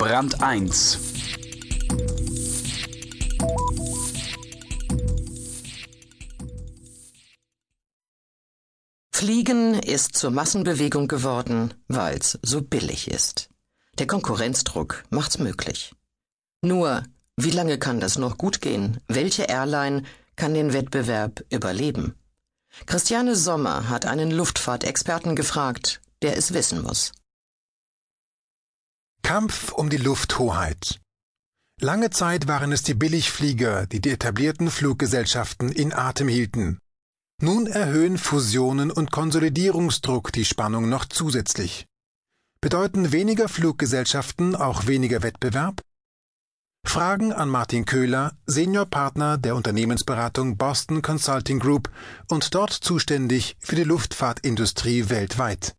Brand 1 Fliegen ist zur Massenbewegung geworden, weil's so billig ist. Der Konkurrenzdruck macht's möglich. Nur, wie lange kann das noch gut gehen? Welche Airline kann den Wettbewerb überleben? Christiane Sommer hat einen Luftfahrtexperten gefragt, der es wissen muss. Kampf um die Lufthoheit. Lange Zeit waren es die Billigflieger, die die etablierten Fluggesellschaften in Atem hielten. Nun erhöhen Fusionen und Konsolidierungsdruck die Spannung noch zusätzlich. Bedeuten weniger Fluggesellschaften auch weniger Wettbewerb? Fragen an Martin Köhler, Seniorpartner der Unternehmensberatung Boston Consulting Group und dort zuständig für die Luftfahrtindustrie weltweit.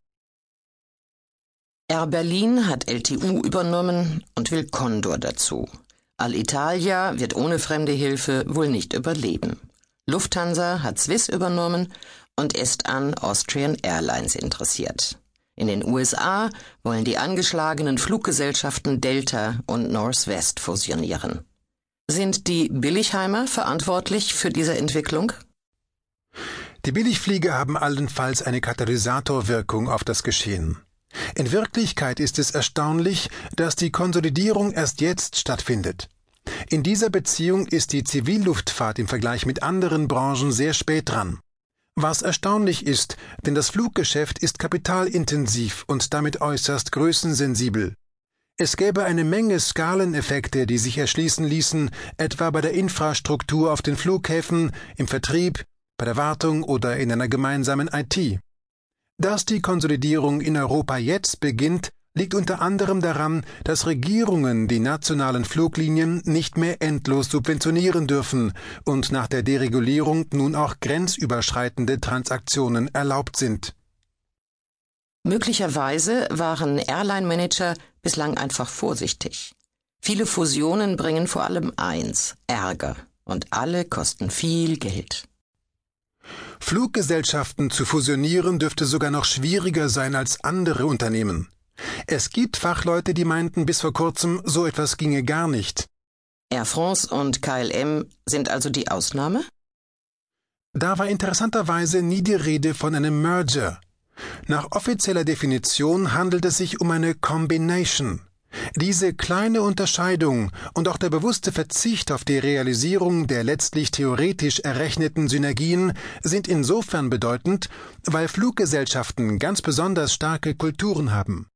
Air Berlin hat LTU übernommen und will Condor dazu. Alitalia wird ohne fremde Hilfe wohl nicht überleben. Lufthansa hat Swiss übernommen und ist an Austrian Airlines interessiert. In den USA wollen die angeschlagenen Fluggesellschaften Delta und Northwest fusionieren. Sind die Billigheimer verantwortlich für diese Entwicklung? Die Billigflieger haben allenfalls eine Katalysatorwirkung auf das Geschehen. In Wirklichkeit ist es erstaunlich, dass die Konsolidierung erst jetzt stattfindet. In dieser Beziehung ist die Zivilluftfahrt im Vergleich mit anderen Branchen sehr spät dran. Was erstaunlich ist, denn das Fluggeschäft ist kapitalintensiv und damit äußerst größensensibel. Es gäbe eine Menge Skaleneffekte, die sich erschließen ließen, etwa bei der Infrastruktur auf den Flughäfen, im Vertrieb, bei der Wartung oder in einer gemeinsamen IT. Dass die Konsolidierung in Europa jetzt beginnt, liegt unter anderem daran, dass Regierungen die nationalen Fluglinien nicht mehr endlos subventionieren dürfen und nach der Deregulierung nun auch grenzüberschreitende Transaktionen erlaubt sind. Möglicherweise waren Airline-Manager bislang einfach vorsichtig. Viele Fusionen bringen vor allem eins, Ärger, und alle kosten viel Geld. Fluggesellschaften zu fusionieren dürfte sogar noch schwieriger sein als andere Unternehmen. Es gibt Fachleute, die meinten bis vor kurzem, so etwas ginge gar nicht. Air France und KLM sind also die Ausnahme? Da war interessanterweise nie die Rede von einem Merger. Nach offizieller Definition handelt es sich um eine Combination. Diese kleine Unterscheidung und auch der bewusste Verzicht auf die Realisierung der letztlich theoretisch errechneten Synergien sind insofern bedeutend, weil Fluggesellschaften ganz besonders starke Kulturen haben.